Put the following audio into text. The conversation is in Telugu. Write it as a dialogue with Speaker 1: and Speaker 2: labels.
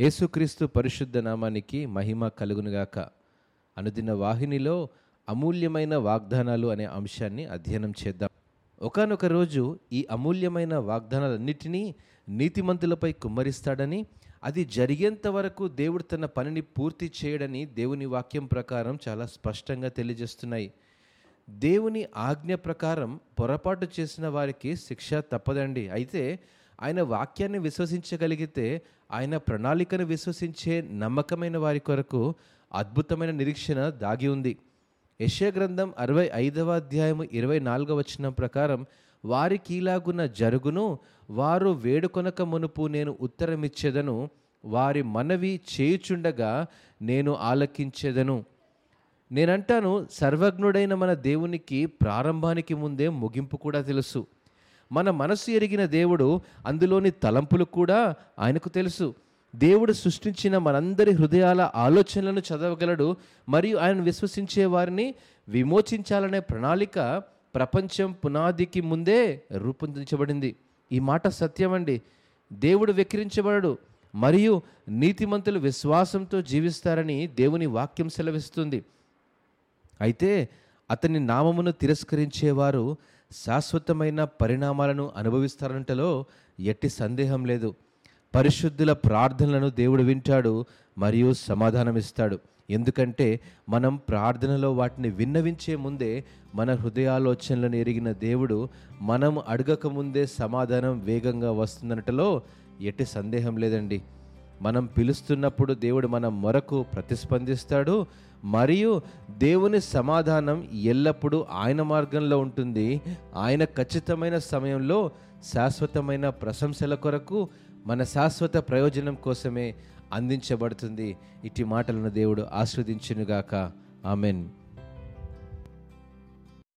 Speaker 1: యేసుక్రీస్తు పరిశుద్ధ నామానికి మహిమ కలుగునుగాక. అనుదిన వాహినిలో అమూల్యమైన వాగ్దానాలు అనే అంశాన్ని అధ్యయనం చేద్దాం. ఒకానొక రోజు ఈ అమూల్యమైన వాగ్దానాలన్నిటినీ నీతిమంతులపై కుమ్మరిస్తాడని అది జరిగేంత వరకు దేవుడు తన పనిని పూర్తి చేయడని దేవుని వాక్యం ప్రకారం చాలా స్పష్టంగా తెలియజేస్తున్నాయి. దేవుని ఆజ్ఞ ప్రకారం పొరపాటు చేసిన వారికి శిక్ష తప్పదండి. అయితే ఆయన వాక్యాన్ని విశ్వసించగలిగితే ఆయన ప్రణాళికను విశ్వసించే నమ్మకమైన వారి కొరకు అద్భుతమైన నిరీక్షణ దాగి ఉంది. యెషయా గ్రంథం అరవై ఐదవ అధ్యాయము ఇరవై నాలుగవ వచనం ప్రకారం వారికి ఇలాగున్న జరుగును వారు వేడుకొనక మునుపు నేను ఉత్తరమిచ్చేదను వారి మనవి చేయుచుండగా నేను ఆలకించేదను. నేనంటాను సర్వజ్ఞుడైన మన దేవునికి ప్రారంభానికి ముందే ముగింపు కూడా తెలుసు. మన మనసు ఎరిగిన దేవుడు అందులోని తలంపులు కూడా ఆయనకు తెలుసు. దేవుడు సృష్టించిన మనందరి హృదయాల ఆలోచనలను చదవగలడు. మరియు ఆయన విశ్వసించే వారిని విమోచించాలనే ప్రణాళిక ప్రపంచం పునాదికి ముందే రూపొందించబడింది. ఈ మాట సత్యమండి. దేవుడు వెక్కిరించబడడు. మరియు నీతిమంతులు విశ్వాసంతో జీవిస్తారని దేవుని వాక్యం సెలవిస్తుంది. అయితే అతని నామమును తిరస్కరించేవారు శాశ్వతమైన పరిణామాలను అనుభవిస్తారంటలో ఎట్టి సందేహం లేదు. పరిశుద్ధుల ప్రార్థనలను దేవుడు వింటాడు మరియు సమాధానమిస్తాడు. ఎందుకంటే మనం ప్రార్థనలో వాటిని విన్నవించే ముందే మన హృదయాలోచనలను ఎరిగిన దేవుడు మనం అడగక ముందే సమాధానం వేగంగా వస్తుందనటలో ఎట్టి సందేహం లేదండి. మనం పిలుస్తున్నప్పుడు దేవుడు మన మొరకు ప్రతిస్పందిస్తాడు. మరియు దేవుని సమాధానం ఎల్లప్పుడూ ఆయన మార్గంలో ఉంటుంది. ఆయన ఖచ్చితమైన సమయంలో శాశ్వతమైన ప్రశంసల కొరకు మన శాశ్వత ప్రయోజనం కోసమే అందించబడుతుంది. ఇట్టి మాటలను దేవుడు ఆస్వాదించునుగాక ఆమెన్.